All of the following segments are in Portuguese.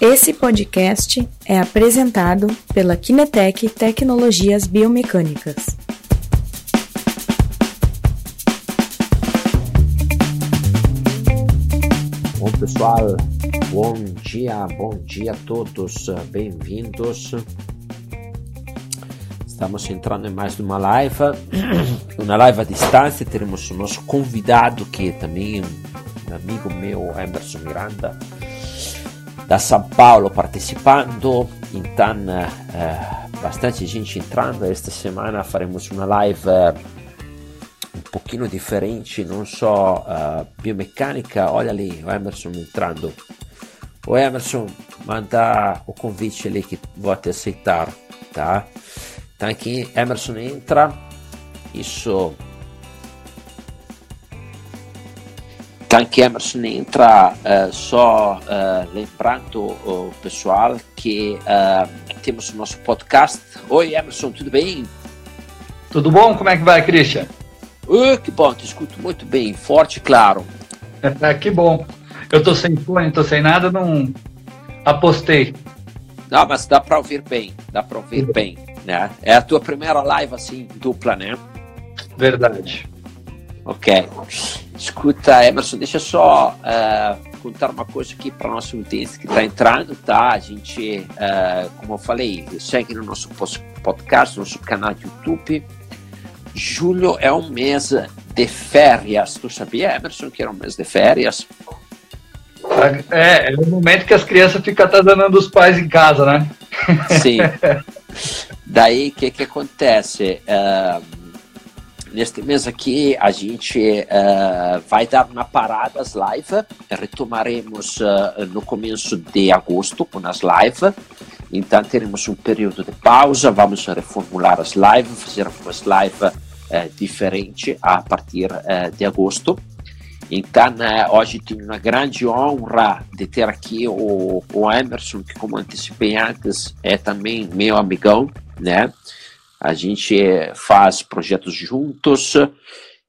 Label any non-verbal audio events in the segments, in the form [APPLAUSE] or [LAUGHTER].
Esse podcast é apresentado pela Kinetec Tecnologias Biomecânicas. Bom pessoal, bom dia, bom dia a todos, bem-vindos. Estamos entrando em mais uma live, [CLEARS THROAT] uma live à distância. Teremos o nosso convidado, que é também um amigo meu, Emerson Miranda, da São Paulo, participando. Então, uh, bastante gente entrando. Esta semana faremos uma live uh, um pouquinho diferente, não só uh, biomecânica. Olha ali, o Emerson entrando. O Emerson, manda o convite ali que vou te aceitar, tá? Então aqui Emerson entra, isso Então que Emerson entra uh, só uh, lembrando o pessoal que uh, temos o nosso podcast. Oi Emerson, tudo bem? Tudo bom? Como é que vai, Christian? Uh, que bom, te escuto muito bem, forte e claro. É, [LAUGHS] que bom. Eu tô sem fone, tô sem nada, não apostei. Não, mas dá para ouvir bem, dá para ouvir bem né? É a tua primeira live assim dupla, né? Verdade. Ok. Escuta, Emerson, deixa só uh, contar uma coisa aqui para nosso audiência que está entrando, tá? A gente, uh, como eu falei, segue no nosso podcast, no nosso canal de YouTube. Julho é um mês de férias. Tu sabia, Emerson, que era um mês de férias? É, é o momento que as crianças ficam atazanando os pais em casa, né? Sim. [LAUGHS] Daí, o que, que acontece? Uh, neste mês aqui, a gente uh, vai dar uma parada às lives, retomaremos uh, no começo de agosto com as lives, então teremos um período de pausa, vamos reformular as lives, fazer algumas lives diferentes a partir de agosto. Então, hoje tenho uma grande honra de ter aqui o, o Emerson, que, como antecipei antes, é também meu amigão, né? A gente faz projetos juntos.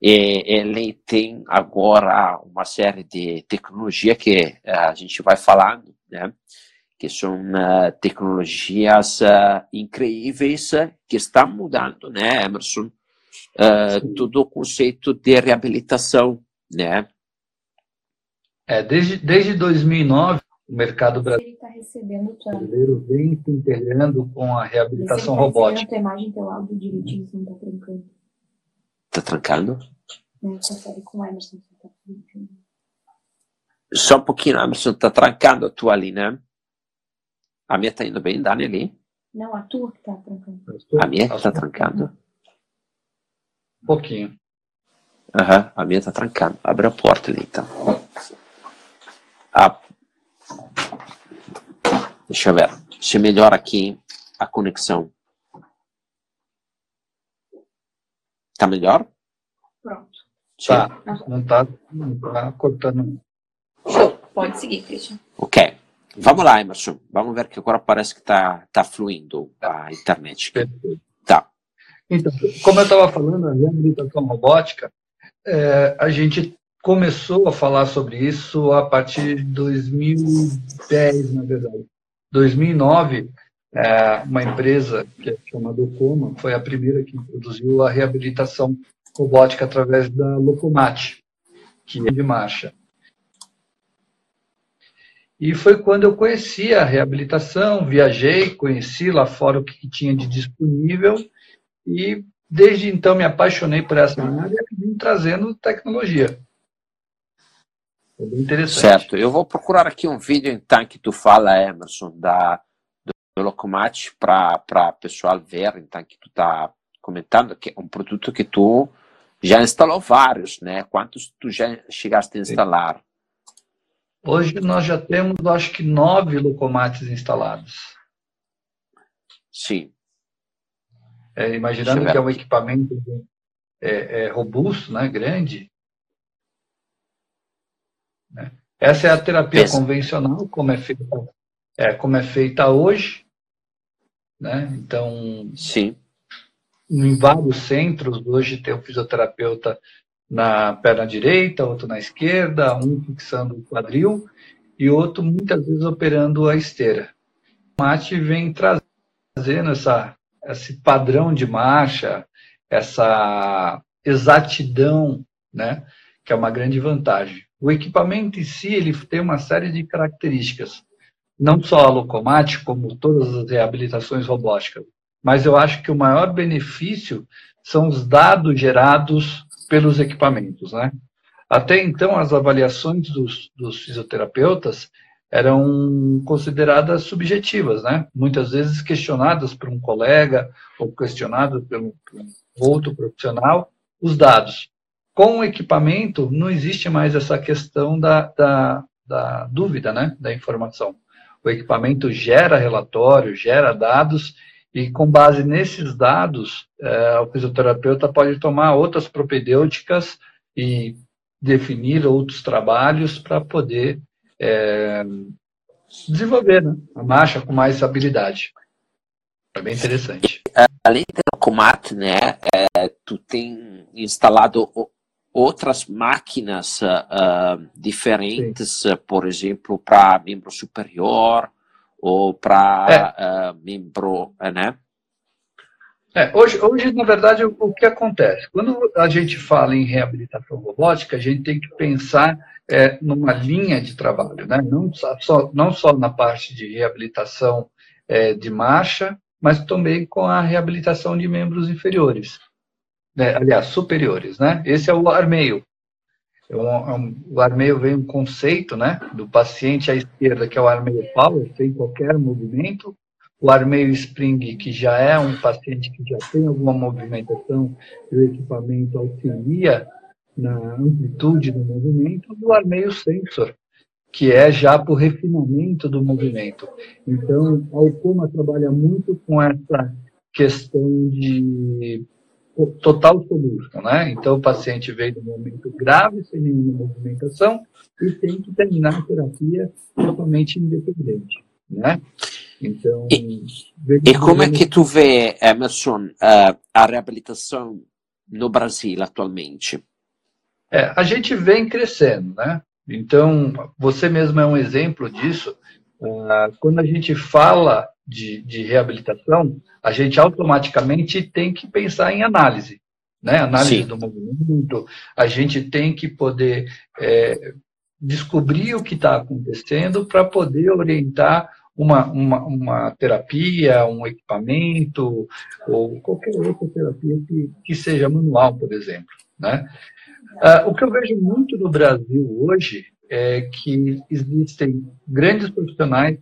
E ele tem agora uma série de tecnologia que eh, a gente vai falando, né? Que são uh, tecnologias uh, incríveis que estão mudando, né, Emerson? Uh, todo o conceito de reabilitação né? É, desde, desde 2009, o mercado brasileiro vem se integrando com a reabilitação tá robótica. Tua imagem, teu áudio direitinho, não tá trancando. Tá trancando? Não, consegue com o Emerson. Tá Só um pouquinho, Emerson, tá trancando a tua ali, né? A minha tá indo bem, Dani, ali? Não, a tua que tá trancando. A minha que tá trancando? Um pouquinho. Aham, a minha tá trancada. Abre a porta ali, então. Ah. Deixa eu ver. Se melhora aqui a conexão. Tá melhor? Pronto. Tá. Não tá, não tá cortando. Show. Pode seguir, Christian. Ok. Vamos lá, Emerson. Vamos ver que agora parece que tá, tá fluindo a internet. Perfeito. Tá. Então, como eu estava falando, a reabilitação robótica é, a gente começou a falar sobre isso a partir de 2010, na verdade. 2009, é, uma empresa que é chamada Ocoma foi a primeira que introduziu a reabilitação robótica através da Locomate, que é de marcha. E foi quando eu conheci a reabilitação, viajei, conheci lá fora o que tinha de disponível e Desde então me apaixonei por essa área e vim trazendo tecnologia. É bem interessante. Certo. Eu vou procurar aqui um vídeo então que tu fala, Emerson, da, do Locomate para o pessoal ver então que tu está comentando que é um produto que tu já instalou vários, né? Quantos tu já chegaste a instalar? Hoje nós já temos, acho que, nove locomates instalados. Sim. É, imaginando que é um equipamento é, é, robusto, né, grande. Né? Essa é a terapia Pensa. convencional, como é feita, é, como é feita hoje. Né? Então, Sim. em vários centros, hoje tem o fisioterapeuta na perna direita, outro na esquerda, um fixando o quadril, e outro muitas vezes operando a esteira. O mate vem trazendo essa, esse padrão de marcha, essa exatidão, né, que é uma grande vantagem. O equipamento em si ele tem uma série de características, não só a locomática, como todas as reabilitações robóticas, mas eu acho que o maior benefício são os dados gerados pelos equipamentos, né? Até então, as avaliações dos, dos fisioterapeutas eram consideradas subjetivas, né? Muitas vezes questionadas por um colega ou questionadas por outro profissional, os dados. Com o equipamento, não existe mais essa questão da, da, da dúvida, né? Da informação. O equipamento gera relatório, gera dados e com base nesses dados, é, o fisioterapeuta pode tomar outras propedêuticas e definir outros trabalhos para poder é, desenvolver né, a marcha com mais habilidade. É bem interessante. Além do Comat, né, é, tu tem instalado outras máquinas uh, diferentes, Sim. por exemplo, para membro superior ou para é. uh, membro, né? É, hoje, hoje, na verdade, o, o, que acontece? Quando a gente fala em reabilitação robótica, a gente tem que pensar é, numa linha de trabalho, né? não, só, não só na parte de reabilitação é, de marcha, mas também com a reabilitação de membros inferiores, né? aliás, superiores. Né? Esse é o armeio. É um, é um, o armeio vem um conceito né, do paciente à esquerda, que é o armeio power, sem qualquer movimento, o armeio spring, que já é um paciente que já tem alguma movimentação, e o equipamento auxilia na amplitude do movimento, e o armeio sensor, que é já para o refinamento do movimento. Então, a Alcoma trabalha muito com essa questão de total solution, né? Então, o paciente veio do momento grave, sem nenhuma movimentação, e tem que terminar a terapia totalmente independente, né? Então, e, e como é que tu vê, Emerson, a reabilitação no Brasil atualmente? É, a gente vem crescendo, né? Então, você mesmo é um exemplo disso. Uh, quando a gente fala de, de, reabilitação, a gente automaticamente tem que pensar em análise, né? Análise Sim. do movimento. A gente tem que poder é, descobrir o que está acontecendo para poder orientar uma, uma, uma, terapia, um equipamento, ou qualquer outra terapia que, que seja manual, por exemplo. Né? Ah, o que eu vejo muito no Brasil hoje é que existem grandes profissionais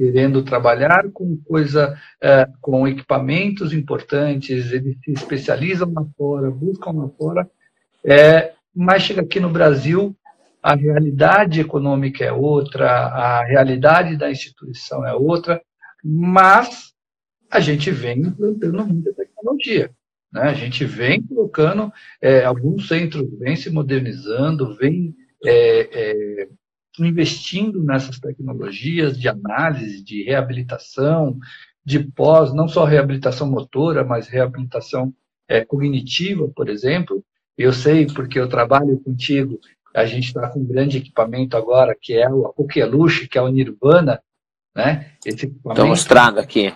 querendo trabalhar com coisa, é, com equipamentos importantes, eles se especializam lá fora, buscam lá fora, é, mas chega aqui no Brasil a realidade econômica é outra, a realidade da instituição é outra, mas a gente vem implantando muita tecnologia. Né? A gente vem colocando, é, alguns centros vêm se modernizando, vem é, é, investindo nessas tecnologias de análise, de reabilitação, de pós, não só reabilitação motora, mas reabilitação é, cognitiva, por exemplo. Eu sei porque eu trabalho contigo a gente está com um grande equipamento agora, que é o Coqueluche, que é o Nirvana, né? Estou mostrando aqui.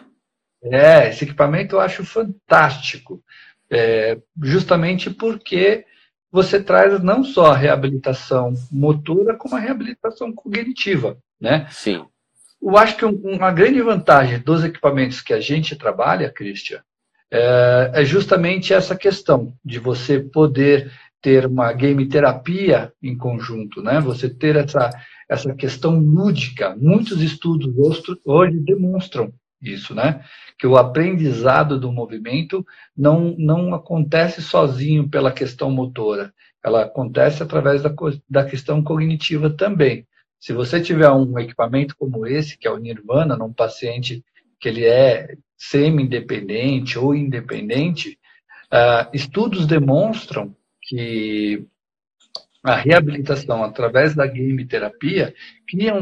É, esse equipamento eu acho fantástico, é, justamente porque você traz não só a reabilitação motora, como a reabilitação cognitiva, né? Sim. Eu acho que uma grande vantagem dos equipamentos que a gente trabalha, Christian, é, é justamente essa questão de você poder ter uma game terapia em conjunto, né? Você ter essa essa questão lúdica. Muitos estudos hoje demonstram isso, né? Que o aprendizado do movimento não não acontece sozinho pela questão motora, ela acontece através da, da questão cognitiva também. Se você tiver um equipamento como esse, que é o Nirvana, num paciente que ele é semi-independente ou independente, uh, estudos demonstram que a reabilitação através da game terapia criam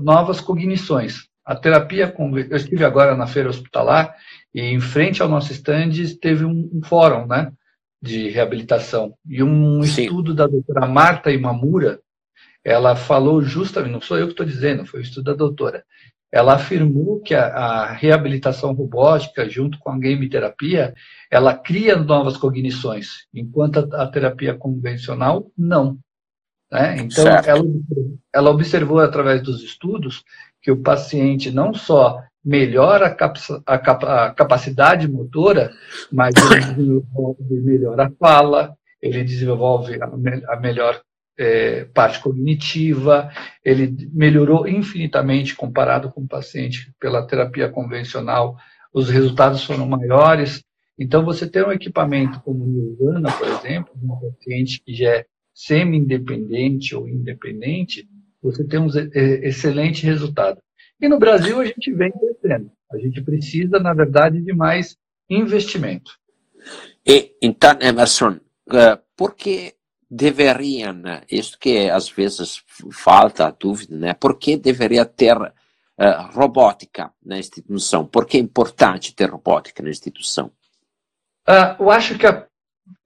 novas cognições. A terapia, eu estive agora na feira hospitalar e em frente ao nosso stand teve um, um fórum, né, de reabilitação e um Sim. estudo da doutora Marta Imamura, ela falou justamente, não sou eu que estou dizendo, foi o estudo da doutora, ela afirmou que a, a, reabilitação robótica, junto com a game terapia, ela cria novas cognições, enquanto a, a terapia convencional não. Né? Então, ela, ela, observou através dos estudos que o paciente não só melhora a, cap a capacidade motora, mas ele [COUGHS] desenvolve melhor a fala, ele desenvolve a, me a melhor é, parte cognitiva, ele melhorou infinitamente comparado com o paciente pela terapia convencional, os resultados foram maiores. Então, você ter um equipamento como o Nirvana, por exemplo, um paciente que já é semi-independente ou independente, você tem um excelente resultado. E no Brasil a gente vem crescendo. A gente precisa, na verdade, de mais investimento. E, então, Emerson, uh, por que deveriam, isso que às vezes falta a dúvida, né? por que deveria ter uh, robótica na instituição? Por que é importante ter robótica na instituição? Uh, eu acho que a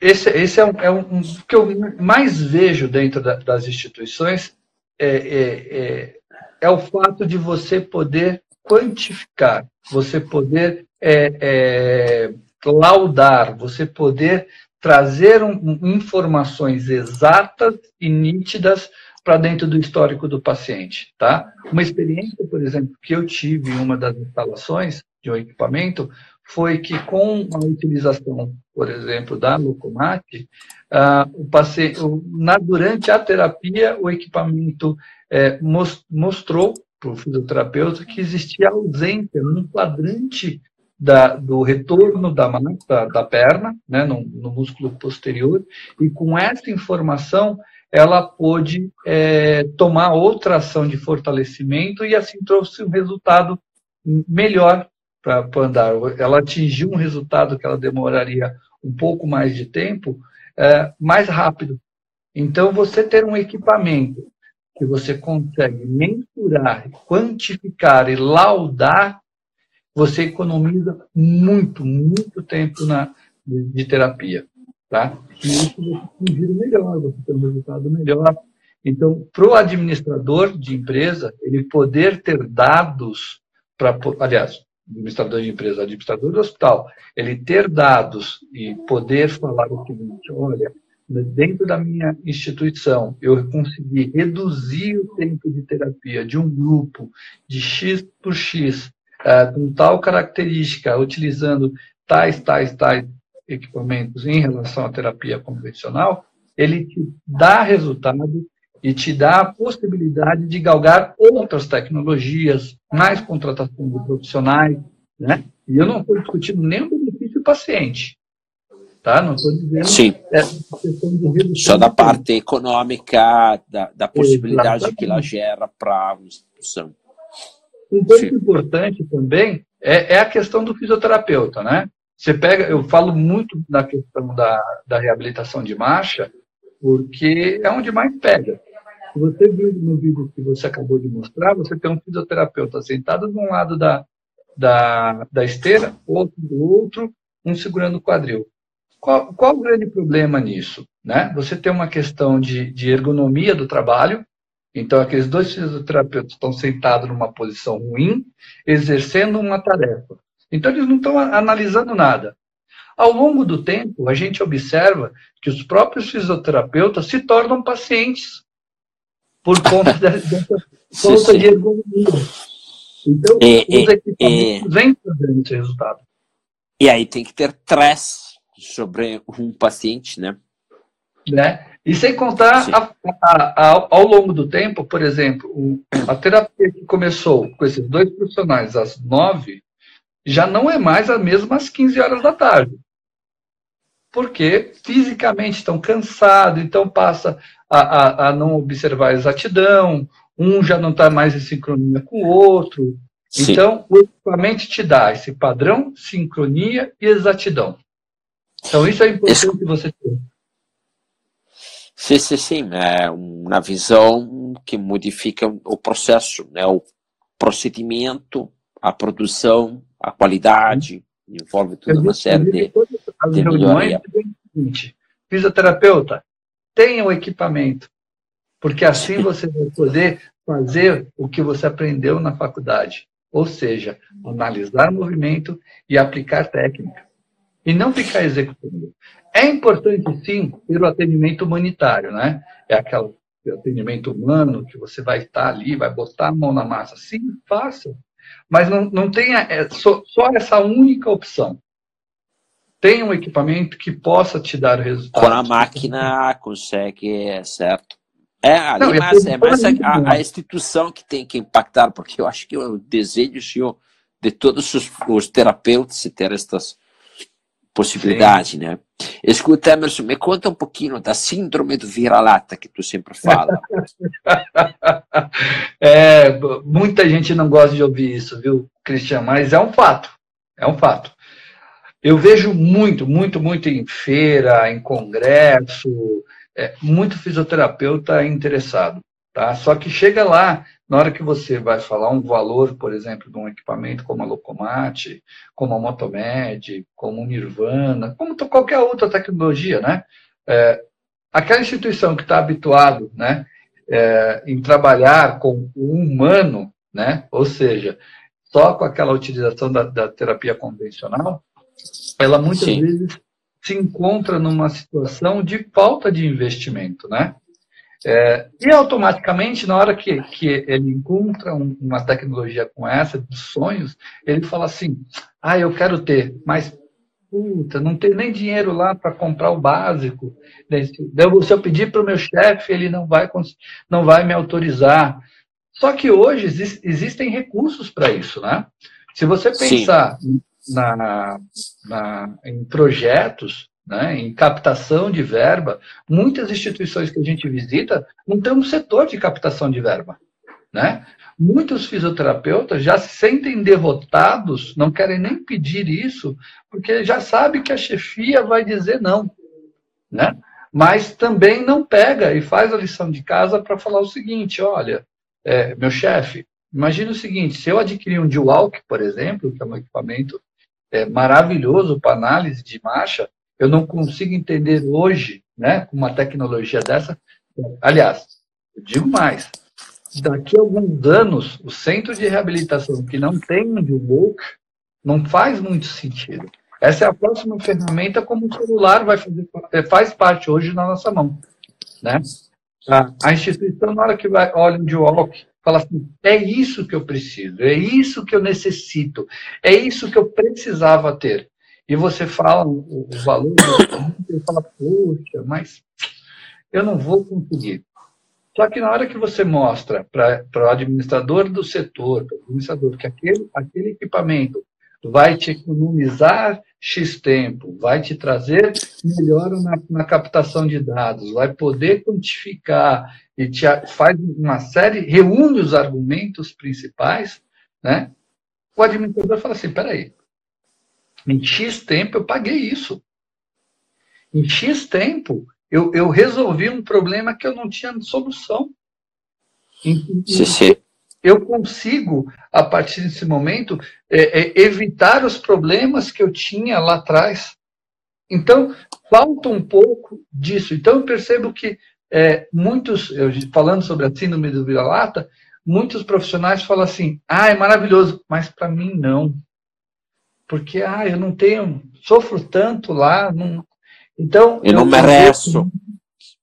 esse, esse é, um, é um, que eu mais vejo dentro da, das instituições é, é, é, é, o fato de você poder quantificar, você poder é, é, laudar, você poder trazer um, informações exatas e nítidas para dentro do histórico do paciente, tá? Uma experiência, por exemplo, que eu tive em uma das instalações de um equipamento foi que com a utilização, por exemplo, da Locomate, uh, o paciente, na, durante a terapia, o equipamento é, mostrou para o fisioterapeuta que existia ausência num quadrante da, do retorno da, da, da perna, né, no, no, músculo posterior, e com essa informação ela pôde é, tomar outra ação de fortalecimento e assim trouxe um resultado melhor para andar. Ela atingiu um resultado que ela demoraria um pouco mais de tempo, é, mais rápido. Então, você ter um equipamento que você consegue mensurar, quantificar e laudar, você economiza muito, muito tempo na, de, de terapia. Tá? E isso você tem melhor, você tem um resultado melhor. Então, para o administrador de empresa, ele poder ter dados para, aliás, administrador de empresa, administrador do hospital, ele ter dados e poder falar o seguinte, olha, dentro da minha instituição, eu consegui reduzir o tempo de terapia de um grupo de X por X, uh, com tal característica, utilizando tais, tais, tais equipamentos em relação à terapia convencional, ele te dá resultado e te dá a possibilidade de galgar outras tecnologias, mais contratação de profissionais, né? E eu não estou discutindo nem o benefício do paciente, tá? Não estou dizendo Sim. questão de Só da parte econômica, da, da possibilidade Exatamente. que ela gera para a instituição. Um ponto Sim. importante também é, é, a questão do fisioterapeuta, né? Você pega, eu falo muito na questão da, da reabilitação de marcha, porque é onde mais pega. Você viu no vídeo que você acabou de mostrar, você tem um fisioterapeuta sentado de um lado da, da, da esteira, outro do outro, um segurando o quadril. Qual, qual o grande problema nisso? Né? Você tem uma questão de, de ergonomia do trabalho, então aqueles dois fisioterapeutas estão sentados numa posição ruim, exercendo uma tarefa. Então eles não estão analisando nada. Ao longo do tempo, a gente observa que os próprios fisioterapeutas se tornam pacientes por conta [LAUGHS] dessa falta de ergonomia. Então, e, os equipamentos vêm trazendo esse resultado. E aí tem que ter três sobre um paciente, né? né? E sem contar, a, a, a, ao longo do tempo, por exemplo, a terapia que começou com esses dois profissionais às nove, já não é mais a mesma às 15 horas da tarde. Porque fisicamente estão cansados, então passa a, a, a não observar a exatidão, um já não está mais em sincronia com o outro. Sim. Então, o equipamento te dá esse padrão, sincronia e exatidão. Então, isso é importante Esse... você ter. Sim, sim, sim. É uma visão que modifica o processo, né? o procedimento, a produção, a qualidade, envolve toda uma série de, de melhoria. Fisioterapeuta, tenha o equipamento. porque assim você vai poder fazer o que você aprendeu na faculdade, ou seja, analisar movimento e aplicar técnica, e não ficar executando. É importante, sim, ter o atendimento humanitário, né? É aquele atendimento humano que você vai estar ali, vai botar a mão na massa. Sim, faça. Mas não, não tenha é, só, só essa única opção tenha um equipamento que possa te dar resultado. Com a máquina consegue, certo? É, ali, Não, mas, é mais a, a, a, instituição que tem que impactar, porque eu acho que o desejo de todos os, os terapeutas ter estas possibilidades, Sim. né? Escuta, Emerson, me conta um pouquinho da síndrome do vira-lata que tu sempre fala. [LAUGHS] é, muita gente não gosta de ouvir isso, viu, Cristian? Mas é um fato, é um fato. Eu vejo muito, muito, muito em feira, em congresso, é, muito fisioterapeuta interessado. Tá? Só que chega lá, na hora que você vai falar um valor, por exemplo, de um equipamento como a Locomate, como a Motomed, como o Nirvana, como qualquer outra tecnologia, né? É, aquela instituição que está habituado né, é, em trabalhar com o humano, né, ou seja, só com aquela utilização da, da terapia convencional, ela muitas Sim. vezes se encontra numa situação de falta de investimento, né? É, e automaticamente, na hora que, que ele encontra um, uma tecnologia com essa, de sonhos, ele fala assim: ah, eu quero ter, mas puta, não tem nem dinheiro lá para comprar o básico. Se eu pedir para o meu chefe, ele não vai, não vai me autorizar. Só que hoje existem recursos para isso, né? Se você pensar Sim na, na, em projetos, né, em captação de verba, muitas instituições que a gente visita não tem um setor de captação de verba. Né? Muitos fisioterapeutas já se sentem derrotados, não querem nem pedir isso, porque já sabe que a chefia vai dizer não. Né? Mas também não pega e faz a lição de casa para falar o seguinte: olha, é, meu chefe, imagina o seguinte: se eu adquirir um D-Walk, por exemplo, que é um equipamento é, maravilhoso para análise de marcha, eu não consigo entender hoje, né, com uma tecnologia dessa. Aliás, eu digo mais, daqui a alguns anos, o centro de reabilitação que não tem um walk não faz muito sentido. Essa é a próxima ferramenta como o celular vai fazer, é, faz parte hoje na nossa mão. Né? A, instituição, na hora que vai, olha um walk Fala assim, é isso que eu preciso, é isso que eu necessito, é isso que eu precisava ter. E você fala o, valor, e fala, poxa, mas eu não vou conseguir. Só que na hora que você mostra para o administrador do setor, para o administrador, que aquele, aquele equipamento vai te economizar X tempo, vai te trazer melhora na, na captação de dados, vai poder quantificar e te faz uma série, reúne os argumentos principais, né? O administrador fala assim, peraí, em X tempo eu paguei isso. Em X tempo eu, eu resolvi um problema que eu não tinha solução. Em, sim, sim eu consigo, a partir desse momento, é, é, evitar os problemas que eu tinha lá atrás. Então, falta um pouco disso. Então, eu percebo que é, muitos, eu, falando sobre a síndrome do vira-lata, muitos profissionais falam assim: ah, é maravilhoso, mas para mim não. Porque, ah, eu não tenho, sofro tanto lá. Não... Então. Eu, eu não mereço.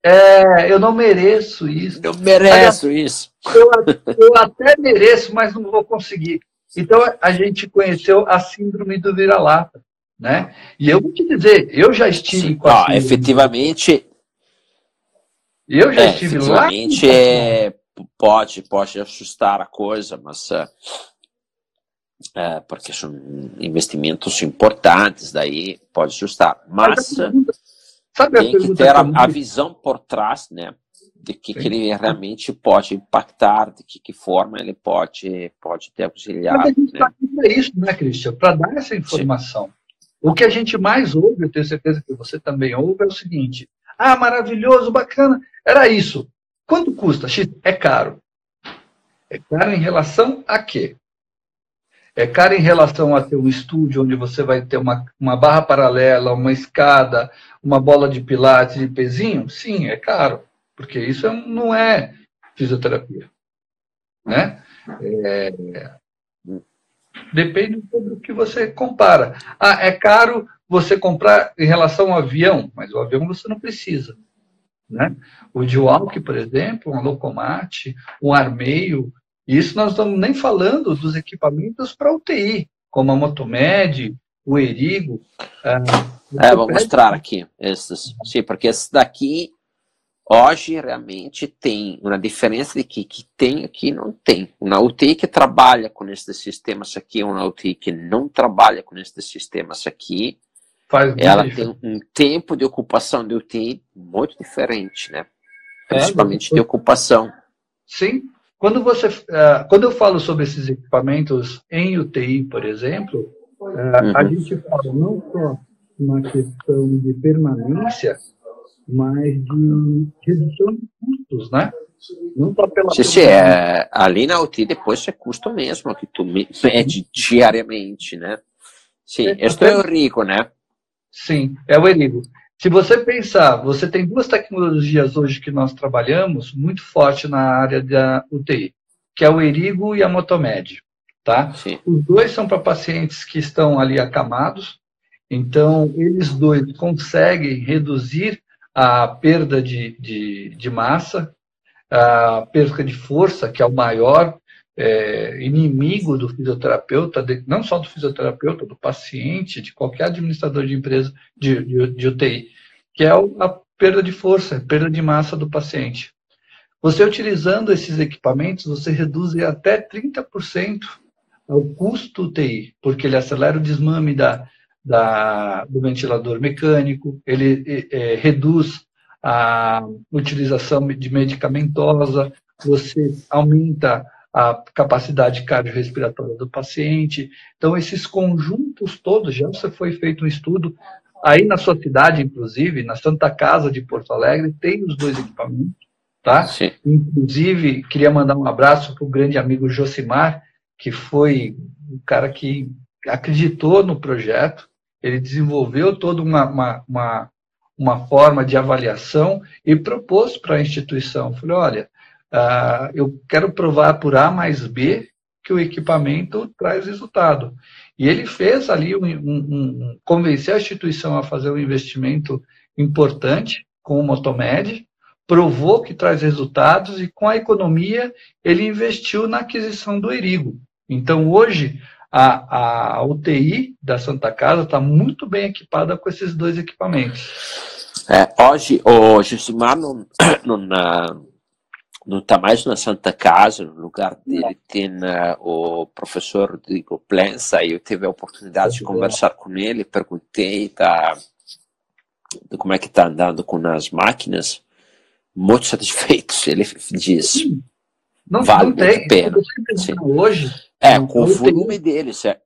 É, eu não mereço isso. Eu mereço isso. Eu, eu até mereço, mas não vou conseguir. Então a gente conheceu a síndrome do vira-lata, né? E eu vou te dizer, eu já estive Sim, com a ó, efetivamente. Eu já é, estive efetivamente lá. É, pode, pode ajustar a coisa, mas é, é, porque são investimentos importantes, daí pode ajustar. Mas, mas Sabe tem que ter a, a, visão por trás, né? De que, que, ele realmente pode impactar, de que, que forma ele pode, pode ter auxiliado. Mas a gente está né? aqui para isso, né, Cristian? Para dar essa informação. Sim. O que a gente mais ouve, eu tenho certeza que você também ouve, é o seguinte: ah, maravilhoso, bacana, era isso. Quanto custa? X? É caro. É caro em relação a quê? É caro em relação a ter um estúdio onde você vai ter uma, uma barra paralela, uma escada, uma bola de pilates de pezinho? Sim, é caro. Porque isso é não é fisioterapia. Né? É, depende do que você compara. Ah, é caro você comprar em relação ao avião, mas o avião você não precisa. Né? O Diwalk, por exemplo, um Locomate, um Armeio, isso nós estamos nem falando dos equipamentos para UTI, como a Motomed, o Erigo. Ah, é, vou mostrar aqui esses. Sim, porque esses daqui hoje realmente tem uma diferença de que, que tem aqui não tem. Uma UTI que trabalha com esses sistemas aqui, uma UTI que não trabalha com esses sistemas aqui, Faz ela tem um tempo de ocupação de UTI muito diferente, né? É, Principalmente é, de ocupação. Sim. Quando, você, uh, quando eu falo sobre esses equipamentos em UTI, por exemplo, uh, uhum. a gente fala não só uma questão de permanência, mas de redução de custos, né? Não só pela. Sim, sim, é, ali na UTI depois é custo mesmo, que tu mede diariamente, né? Sim, é, este é o rico, né? Sim, é o Erigo. Se você pensar, você tem duas tecnologias hoje que nós trabalhamos muito forte na área da UTI, que é o Erigo e a Motomed. Tá? Sim. Os dois são para pacientes que estão ali acamados, então eles dois conseguem reduzir a perda de, de, de massa, a perda de força, que é o maior é, inimigo do fisioterapeuta, de, não só do fisioterapeuta, do paciente, de qualquer administrador de empresa de, de, de UTI, que é a perda de força, perda de massa do paciente. Você utilizando esses equipamentos, você reduz até 30% o custo UTI, porque ele acelera o desmame da, da, do ventilador mecânico, ele é, reduz a utilização de medicamentosa, você aumenta a capacidade cardiorrespiratória do paciente. Então, esses conjuntos todos, já foi feito um estudo, aí na sua cidade, inclusive, na Santa Casa de Porto Alegre, tem os dois equipamentos, tá? Sim. Inclusive, queria mandar um abraço para o grande amigo Josimar, que foi o cara que acreditou no projeto, ele desenvolveu toda uma, uma, uma, uma forma de avaliação e propôs para a instituição. Falei, olha, Uh, eu quero provar por A mais B que o equipamento traz resultado. E ele fez ali, um, um, um, convenceu a instituição a fazer um investimento importante com o Motomed, provou que traz resultados e com a economia ele investiu na aquisição do Erigo. Então hoje a, a UTI da Santa Casa está muito bem equipada com esses dois equipamentos. É, hoje o Josimar não, [COUGHS] não, não está mais na Santa Casa, no lugar dele tem uh, o professor Rodrigo Plensa, e eu tive a oportunidade de conversar com ele, perguntei da, de como é que está andando com as máquinas, muito [LAUGHS] satisfeito, ele diz, não, vale não tem. a pena. Hoje, é, com o volume tem... deles, é,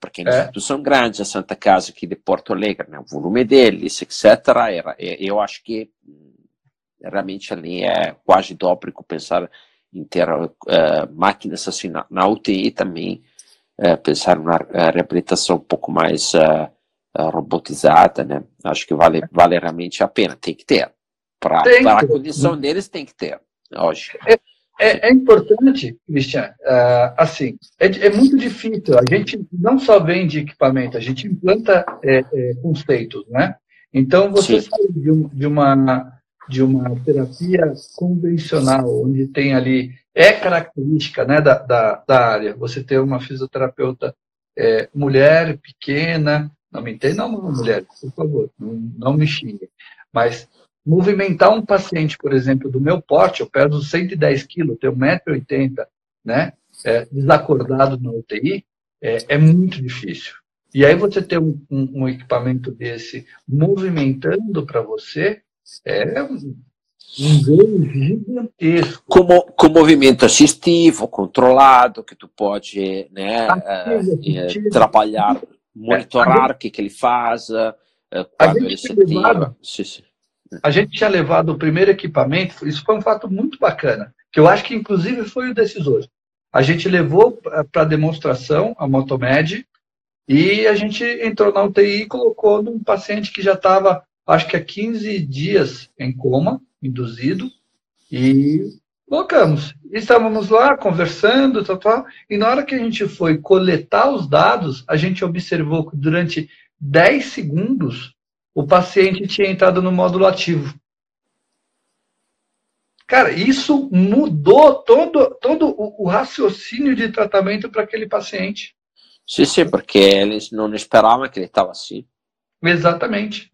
porque é. instituição grande, a Santa Casa aqui de Porto Alegre, né, o volume deles, etc., era, eu acho que realmente ali é quase dóprico pensar em ter uh, máquinas assim na, na UTI também, uh, pensar na reabilitação um pouco mais uh, robotizada, né? Acho que vale, vale realmente a pena, tem que ter. Para a condição deles tem que ter, hoje. É, é, é importante, Cristian, assim, é, é, muito difícil, a gente não só vende equipamento, a gente implanta é, é, conceitos, né? Então, você Sim. sai de, um, de uma de uma terapia convencional, onde tem ali, é característica né, da, da, da área, você ter uma fisioterapeuta é, mulher, pequena, não me entenda uma mulher, por favor, não, não me xingue, mas movimentar um paciente, por exemplo, do meu porte, eu peso 110 quilos, tenho 1,80m, né, é, desacordado na UTI, é, é muito difícil. E aí você ter um, um, um equipamento desse movimentando para você, é um ganho gigantesco. Com, com movimento assistivo, controlado, que tu pode né, uh, trabalhar, monitorar o que, que ele faz, uh, quando ele se levado, sim, sim. A gente tinha levado o primeiro equipamento, isso foi um fato muito bacana, que eu acho que inclusive foi o decisor. A gente levou para demonstração a Motomed e a gente entrou na UTI e colocou num paciente que já estava acho que há 15 dias em coma, induzido, E colocamos. Estávamos lá conversando, tal, tal, e na hora que a gente foi coletar os dados, a gente observou que durante 10 segundos o paciente tinha entrado no módulo ativo. Cara, isso mudou todo, todo o, o raciocínio de tratamento para aquele paciente. Sim, sim, porque eles não esperavam que ele estava assim. Exatamente.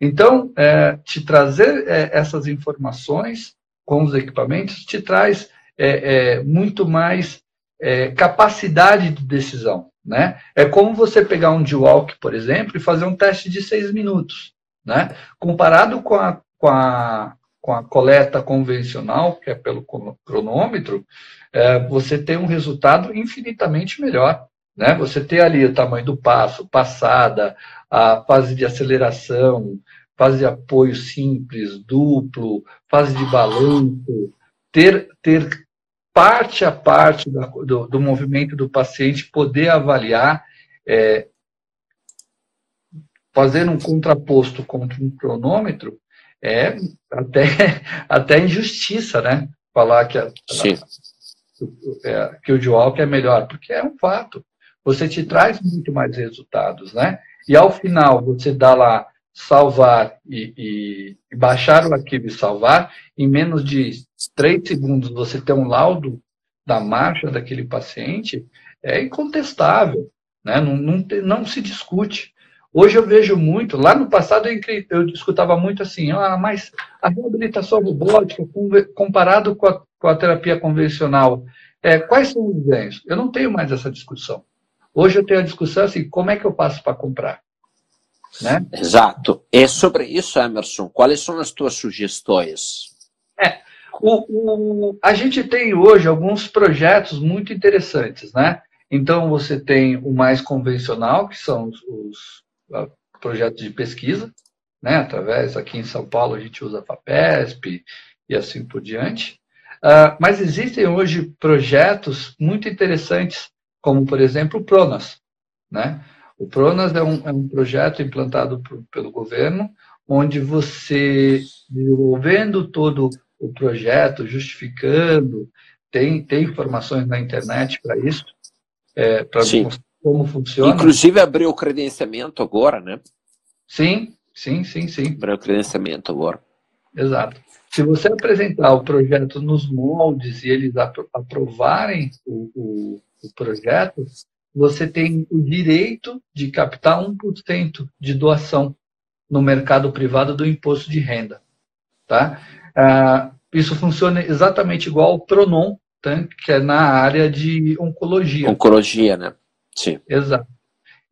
Então, é, te trazer é, essas informações com os equipamentos te traz é, é muito mais é, capacidade de decisão. Né? É como você pegar um D-Walk, por exemplo, e fazer um teste de seis minutos. Né? Comparado com a, com a com a coleta convencional, que é pelo cronômetro, é, você tem um resultado infinitamente melhor. Né? Você tem ali o tamanho do passo, passada, a fase de aceleração, fase de apoio simples, duplo, fase de balanço, ter, ter parte a parte do, do movimento do paciente, poder avaliar, é, fazer um contraposto contra um cronômetro, é até, [LAUGHS] até injustiça, né? Falar que, a, a, é, que o Dual é melhor, porque é um fato. Você te traz muito mais resultados, né? E ao final você dá lá salvar e, e, e baixar o arquivo e salvar, em menos de três segundos você ter um laudo da marcha daquele paciente, é incontestável, né? não, não, não se discute. Hoje eu vejo muito, lá no passado eu, eu escutava muito assim, ah, mas a reabilitação robótica comparado com a, com a terapia convencional, é, quais são os ganhos? Eu não tenho mais essa discussão. Hoje eu tenho a discussão assim, como é que eu passo para comprar? Né? Exato. E sobre isso, Emerson, quais são as tuas sugestões? É, o, o, a gente tem hoje alguns projetos muito interessantes, né? Então, você tem o mais convencional, que são os, os projetos de pesquisa, né? Através, aqui em São Paulo, a gente usa a FAPESP e assim por diante. Uh, mas existem hoje projetos muito interessantes, como, por exemplo, o PRONAS, né? O PRONAS é um, é um projeto implantado por, pelo governo, onde você, desenvolvendo todo o projeto, justificando, tem, tem informações na internet para isso, é, para como funciona. Inclusive abriu o credenciamento agora, né? Sim, sim, sim, sim. Abriu o credenciamento agora. Exato. Se você apresentar o projeto nos moldes e eles aprovarem o, o, o projeto, você tem o direito de captar 1% de doação no mercado privado do imposto de renda. Tá? Ah, isso funciona exatamente igual ao Pronon, tá? que é na área de oncologia. Oncologia, né? Sim. Exato.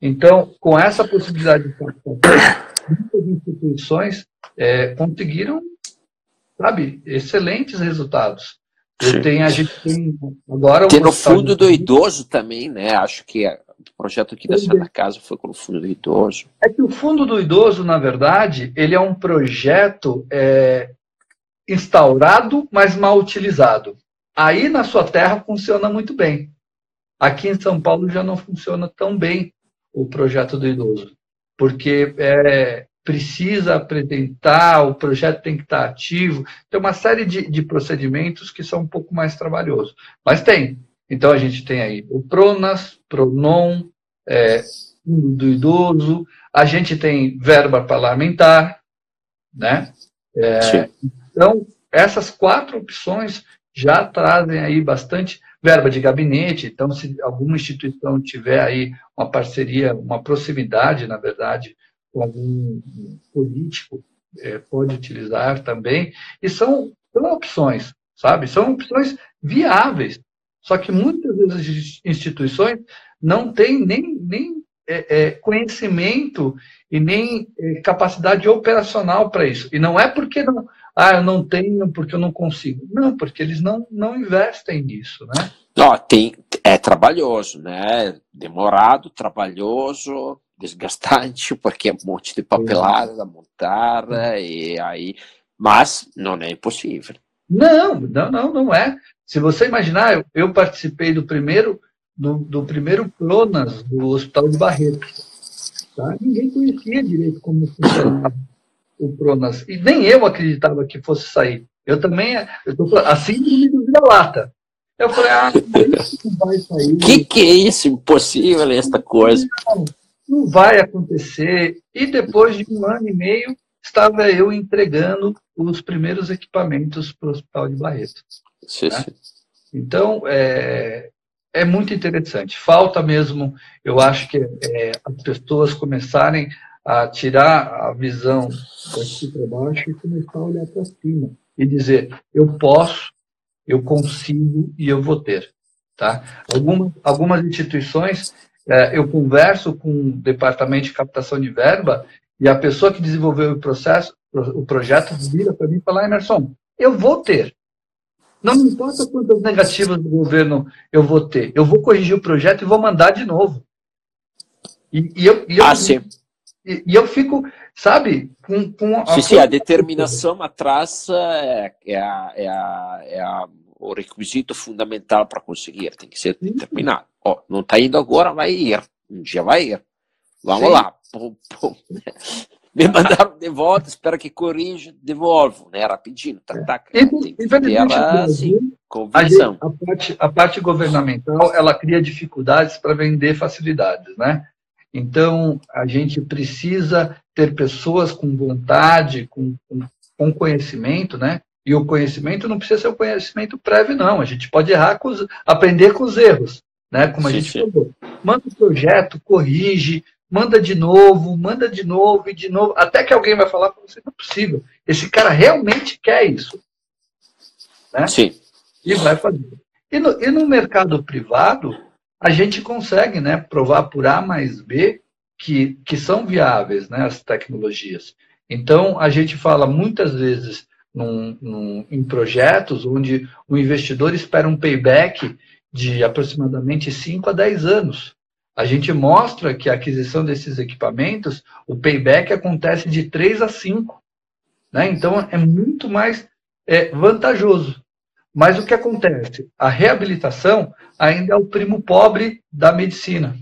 Então, com essa possibilidade de muitas instituições é, conseguiram, sabe, excelentes resultados. Tem, a gente tem agora tem no fundo do idoso também, né? Acho que o projeto aqui da Santa Casa foi com o fundo do idoso. É que o fundo do idoso, na verdade, ele é um projeto é, instaurado, mas mal utilizado. Aí na sua terra funciona muito bem. Aqui em São Paulo já não funciona tão bem o projeto do idoso, porque é, precisa apresentar, o projeto tem que estar ativo, tem uma série de, de procedimentos que são um pouco mais trabalhosos, mas tem. Então a gente tem aí o PRONAS, PRONON, é, do idoso, a gente tem verba parlamentar, né? É, então, essas quatro opções já trazem aí bastante verba de gabinete. Então, se alguma instituição tiver aí uma parceria, uma proximidade, na verdade, algum político, é, pode utilizar também. E são, opções, sabe? São opções viáveis. Só que muitas das instituições não têm nem, nem é, é, conhecimento e nem é, capacidade operacional para isso. E não é porque não, ah, eu não tenho porque eu não consigo. Não, porque eles não, não investem nisso, né? Não, tem, é trabalhoso, né? Demorado, trabalhoso, desgastante, [LAUGHS] porque é um monte de papelada a montar, e aí... Mas não é impossível. Não, não, não, não é. Se você imaginar, eu, eu participei do primeiro do, do, primeiro Pronas do Hospital de Barreto. Tá? Ninguém conhecia direito como funcionava [LAUGHS] o Pronas. E nem eu acreditava que fosse sair. Eu também, eu tô, a síndrome do vira-lata. Eu falei, ah, isso não vai sair. Que que é isso? Impossível esta coisa. Não, não vai acontecer. E depois de um ano e meio, estava eu entregando os primeiros equipamentos para o Hospital de Barreto. Sim, né? sim. Então, é, é muito interessante. Falta mesmo, eu acho que é, as pessoas começarem a tirar a visão daqui para baixo e começar a olhar para cima e dizer: eu posso, eu consigo e eu vou ter. Tá? Algumas, algumas instituições, é, eu converso com o departamento de captação de verba e a pessoa que desenvolveu o processo, o projeto, vira para mim e fala: Emerson, eu vou ter. Não me importa quantas negativas do governo eu vou ter. Eu vou corrigir o projeto e vou mandar de novo. E, e eu, e eu, ah, sim. E, e, eu fico, sabe, com, com a. Sim, sim, a determinação atrás é, é, a, é, a, é a, o requisito fundamental para conseguir. Tem que ser determinado. Ó, não está indo agora, vai ir. Um dia vai ir. Vamos sim. lá. Pum, pum [LAUGHS] me mandaram de volta, espero que corrija, devolvo, né? Rapidinho, tá, tá, Infelizmente, assim. A, parte, a parte governamental, ela cria dificuldades para vender facilidades, né? Então, a gente precisa ter pessoas com vontade, com, com, com conhecimento, né? E o conhecimento não precisa ser o conhecimento prévio, não. A gente pode errar, com os, aprender com os erros, né? Como a sim, gente sim. falou. Manda o projeto, corrige, manda de novo, manda de novo e de novo, até que alguém vai falar para você, não é possível. Esse cara realmente quer isso. Né? Sim. E vai fazer. E no, e no mercado privado, a gente consegue né, provar por A mais B que, que são viáveis né, as tecnologias. Então, a gente fala muitas vezes num, num, em projetos onde o investidor espera um payback de aproximadamente 5 a 10 anos a gente mostra que a aquisição desses equipamentos, o payback acontece de 3 a 5. Né? Então, é muito mais é, vantajoso. Mas o que acontece? A reabilitação ainda é o primo pobre da medicina.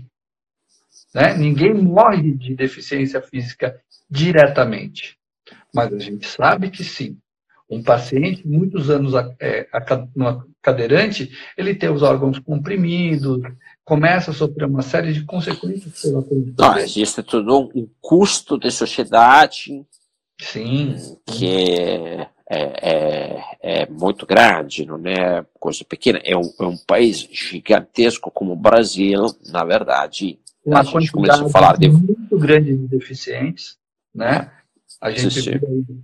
Né? Ninguém morre de deficiência física diretamente. Mas a gente sabe que sim. Um paciente, muitos anos é, no cadeirante, ele tem os órgãos comprimidos, começa a sofrer uma série de consequências pela condição. Existe todo um custo de sociedade Sim. que é, é, é, é, muito grande, não é coisa pequena. É um, é um país gigantesco como o Brasil, na verdade. Uma a gente começou a falar de muito grande de deficientes, né? A gente sim, sim.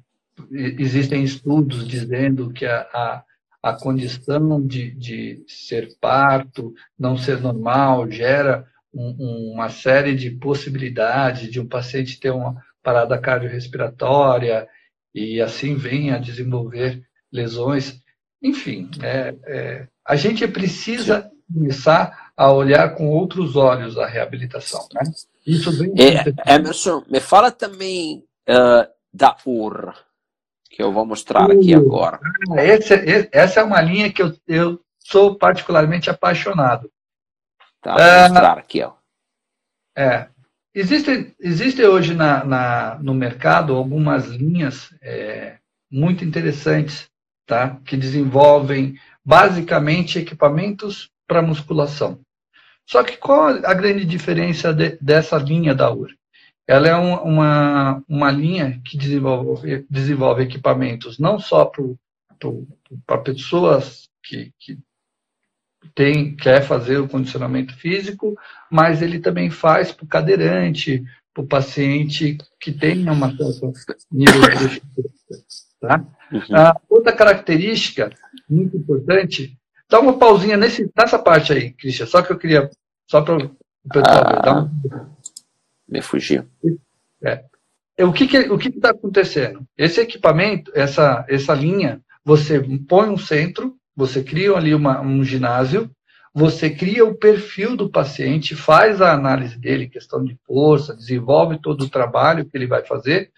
Existem estudos dizendo que a, a a condição de, de ser parto, não ser normal, gera um, uma série de possibilidades de um paciente ter uma parada cardiorrespiratória e assim vem a desenvolver lesões. Enfim, é, é, a gente precisa começar a olhar com outros olhos a reabilitação. Né? Isso vem. É, Emerson, me fala também uh, da UR que eu vou mostrar aqui agora. Ah, esse, essa é uma linha que eu, eu sou particularmente apaixonado. Tá, vou ah, mostrar aqui, ó. É. Existe, existe hoje na, na, no mercado algumas linhas é, muito interessantes, tá? Que desenvolvem basicamente equipamentos para musculação. Só que qual a grande diferença de, dessa linha da UR? Ela é um, uma, uma linha que desenvolve, desenvolve equipamentos não só para pessoas que, que tem, quer fazer o condicionamento físico, mas ele também faz para o cadeirante, para o paciente que tem uma certa nível de deficiência. Tá? Uhum. A outra característica muito importante, dá uma pausinha nesse, nessa parte aí, Cristian, só que eu queria, só para o pessoal ah. ver, dá uma me fugiu. É. O que está que, o que que tá acontecendo? Esse equipamento, essa, essa linha, você põe um centro, você cria ali uma, um ginásio, você cria o perfil do paciente, faz a análise dele, questão de força, desenvolve todo o trabalho que ele vai fazer,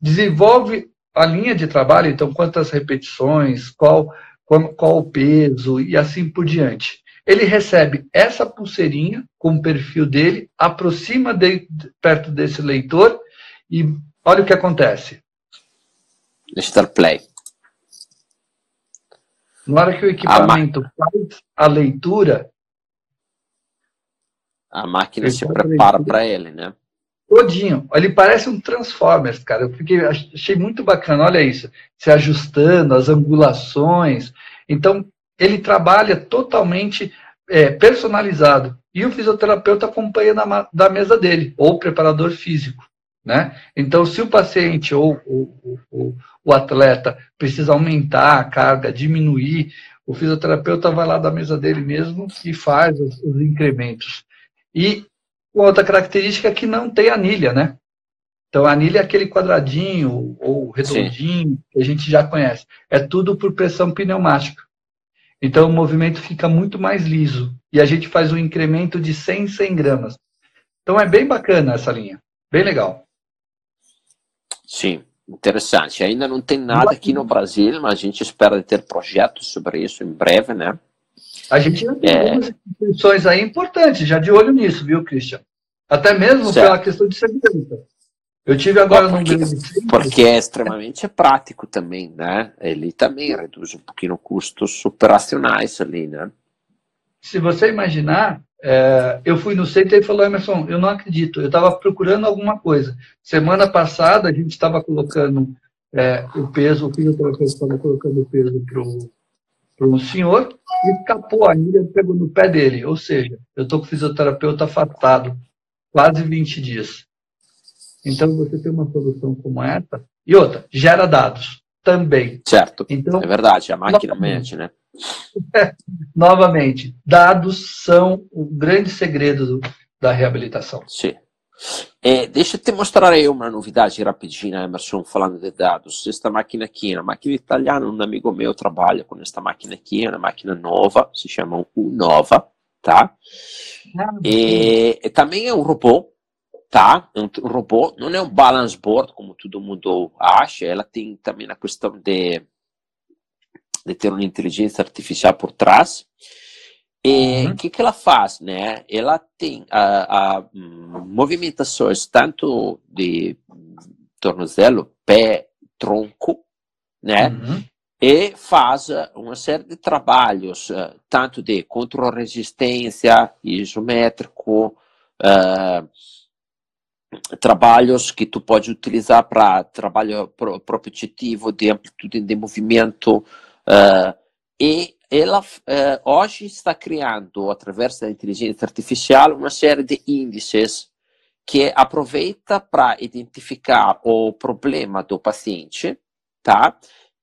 desenvolve a linha de trabalho, então quantas repetições, qual, qual, qual o peso e assim por diante ele recebe essa pulseirinha com o perfil dele, aproxima de, perto desse leitor e olha o que acontece. Deixa eu dar play. Na hora que o equipamento a faz a leitura. A máquina se prepara para ele, né? Todinho. Ele parece um Transformers, cara. Eu fiquei, achei muito bacana, olha isso. Se ajustando, as angulações. Então, ele trabalha totalmente é, personalizado. E o fisioterapeuta acompanha na, da mesa dele, ou preparador físico. Né? Então, se o paciente ou o, o, o atleta precisa aumentar a carga, diminuir, o fisioterapeuta vai lá da mesa dele mesmo e faz os, os incrementos. E outra característica é que não tem anilha, né? Então, a anilha é aquele quadradinho ou redondinho Sim. que a gente já conhece. É tudo por pressão pneumática. Então, o movimento fica muito mais liso. E a gente faz um incremento de 100, 100 gramas. Então, é bem bacana essa linha. Bem legal. Sim, interessante. Ainda não tem nada aqui no Brasil, mas a gente espera ter projetos sobre isso em breve, né? A gente tem é... algumas instituições aí importantes, já de olho nisso, viu, Christian? Até mesmo certo. pela questão de segurança. Eu tive agora porque, num Porque é extremamente prático também, né? Ele também reduz um pouquinho custos operacionais ali, né? Se você imaginar, é, eu fui no centro e falou, Emerson, eu não acredito, eu estava procurando alguma coisa. Semana passada a gente estava colocando é, o peso, o fisioterapeuta estava colocando o peso para um senhor e escapou a anilha e pegou no pé dele. Ou seja, eu estou com o fisioterapeuta afastado quase 20 dias. Então, você tem uma solução como essa. E outra, gera dados também. Certo. Então, é verdade, a máquina mente, né? [LAUGHS] novamente, dados são o grande segredo do, da reabilitação. Sim. É, deixa eu te mostrar aí uma novidade rapidinha, Emerson, falando de dados. Esta máquina aqui, uma máquina italiana, um amigo meu trabalha com esta máquina aqui, é uma máquina nova, se chama U-Nova, tá? Ah, e, e, também é um robô, tá? É um, robô, não é um balance board, como todo mundo acha, ela tem também a questão de de ter uma inteligência artificial por trás. E o uhum. que, que ela faz? Né? Ela tem a, a movimentações tanto de tornozelo, pé, tronco, né? Uhum. E faz uma série de trabalhos, uh, tanto de controle-resistência, isométrico, uh, trabalhos que tu pode utilizar para trabalho propetitivo de amplitude de movimento, Uh, e ela uh, hoje está criando, através da inteligência artificial, uma série de índices que aproveita para identificar o problema do paciente, tá?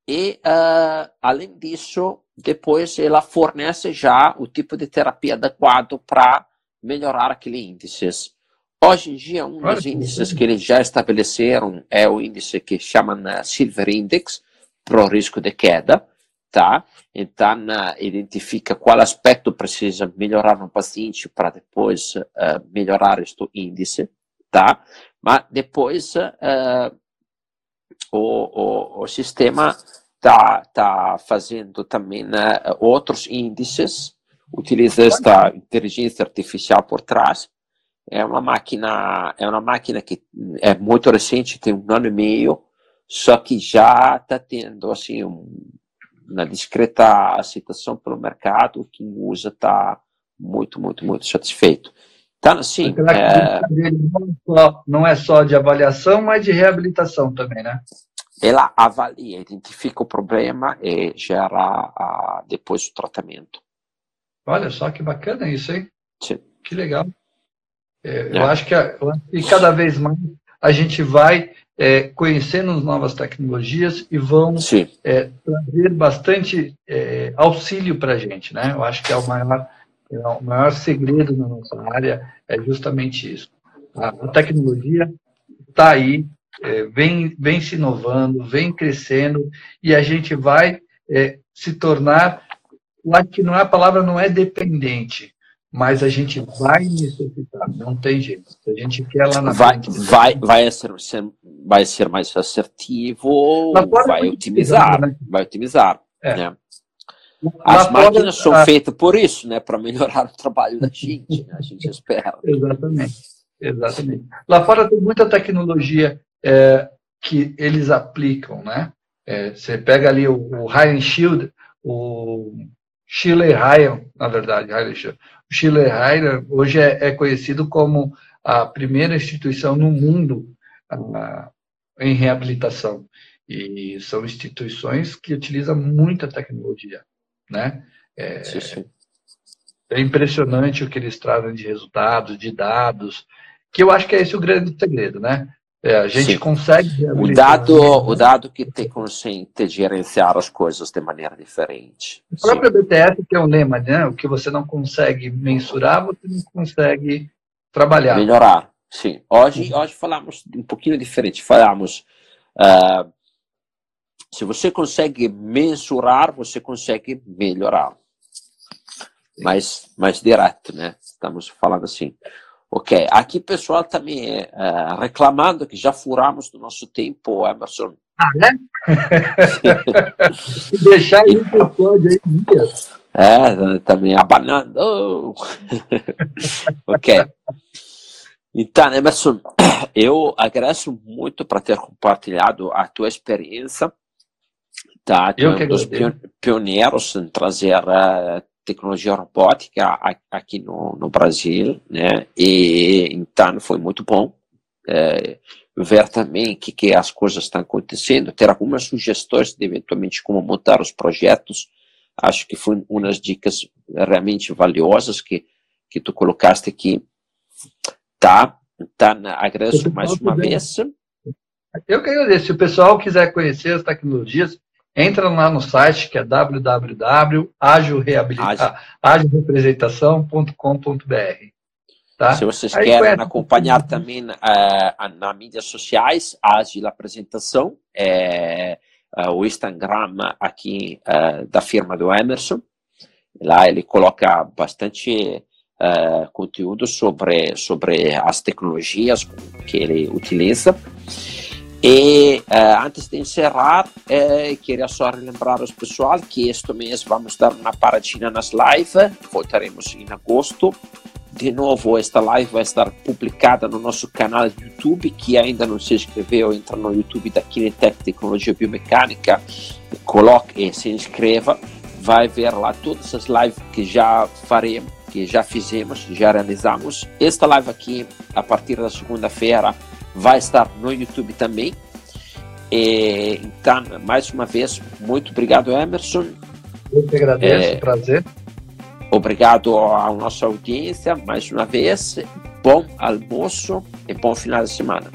E, uh, além disso, depois ela fornece já o tipo de terapia adequado para melhorar aquele índice. Hoje em dia, um dos índices que eles já estabeleceram é o índice que chamam Silver Index, para o risco de queda, tá? Então, identifica qual aspecto precisa melhorar no paciente para depois uh, melhorar este índice, tá? Mas depois uh, o, o, o, sistema está tá fazendo também outros índices, utiliza esta inteligência artificial por trás. É uma máquina, é uma máquina que é muito recente, tem um ano e meio, só que já está tendo assim um na discreta aceitação pelo mercado, quem usa está muito, muito, muito satisfeito. Então, assim. É... Não, é só, não é só de avaliação, mas de reabilitação também, né? Ela avalia, identifica o problema e gera a, depois o tratamento. Olha só que bacana isso, hein? Sim. Que legal. É, é. Eu, acho que, eu acho que cada vez mais a gente vai é, conhecendo as novas tecnologias e vão é, trazer bastante é, auxílio para a gente. Né? Eu acho que é o maior, é o maior segredo na nossa área é justamente isso. A, a tecnologia está aí, é, vem, vem se inovando, vem crescendo e a gente vai é, se tornar, lá que não é a palavra não é dependente, mas a gente vai necessitar, não tem jeito. Se a gente quer lá na vai, frente, vai, vai ser, vai ser mais assertivo, vai otimizar, né? vai otimizar. É. Né? As máquinas são a... feitas por isso, né? Para melhorar [LAUGHS] o trabalho da gente, né? a gente espera. Exatamente, exatamente. Lá fora tem muita tecnologia é, que eles aplicam, né? É, você pega ali o, o High Shield, o Chile Ryan, na verdade, o Chile Ryan hoje é, é, conhecido como a primeira instituição no mundo uh, em reabilitação. E são instituições que utilizam muita tecnologia, né? É, sim, sim. é impressionante o que eles trazem de resultados, de dados, que eu acho que é esse o grande segredo, né? É, a gente Sim. consegue. O dado, o dado que te consente gerenciar as coisas de maneira diferente. O próprio. BTS tem um lema, né? O que você não consegue mensurar, você não consegue trabalhar. Melhorar. Sim. Hoje, hoje falamos um pouquinho diferente. Falamos. Uh, se você consegue mensurar, você consegue melhorar. Mais, mais direto, né? Estamos falando assim. Ok, aqui pessoal também uh, reclamando que já furamos do nosso tempo, Emerson. Ah, [LAUGHS] né? deixar aí o episódio aí dias. É, também abanando. [LAUGHS] ok. Então, Emerson, [COUGHS] eu agradeço muito por ter compartilhado a tua experiência. Tá, tu é um dos pioneiros em trazer uh, tecnologia robótica aqui no, no Brasil, né? E então foi muito bom é, ver também que que as coisas estão acontecendo, ter algumas sugestões de eventualmente como montar os projetos. Acho que foi umas dicas realmente valiosas que que tu colocaste aqui, tá? Então agradeço mais uma vez. Eu que agradeço. Se o pessoal quiser conhecer as tecnologias, Entra lá no site que é www.agilrepresentação.com.br. Tá? Se vocês Aí querem acompanhar também uh, nas mídias sociais, Agile Apresentação, é, uh, o Instagram aqui uh, da firma do Emerson. Lá ele coloca bastante uh, conteúdo sobre, sobre as tecnologias que ele utiliza. E uh, antes de encerrar, uh, queria só relembrar aos pessoal que este mês vamos dar uma paradinha nas lives, voltaremos em agosto. De novo, esta live vai estar publicada no nosso canal do YouTube, que ainda não se inscreveu, entra no YouTube da Kinetec Tecnologia Biomecânica, coloque e se inscreva, vai ver lá todas as lives que já faremos, que já fizemos, já realizamos. Esta live aqui, a partir da segunda-feira, vai estar no YouTube também. E, então, mais uma vez, muito obrigado, Emerson. Eu que agradeço, é, prazer. Obrigado à nossa audiência, mais uma vez. Bom almoço e bom final de semana.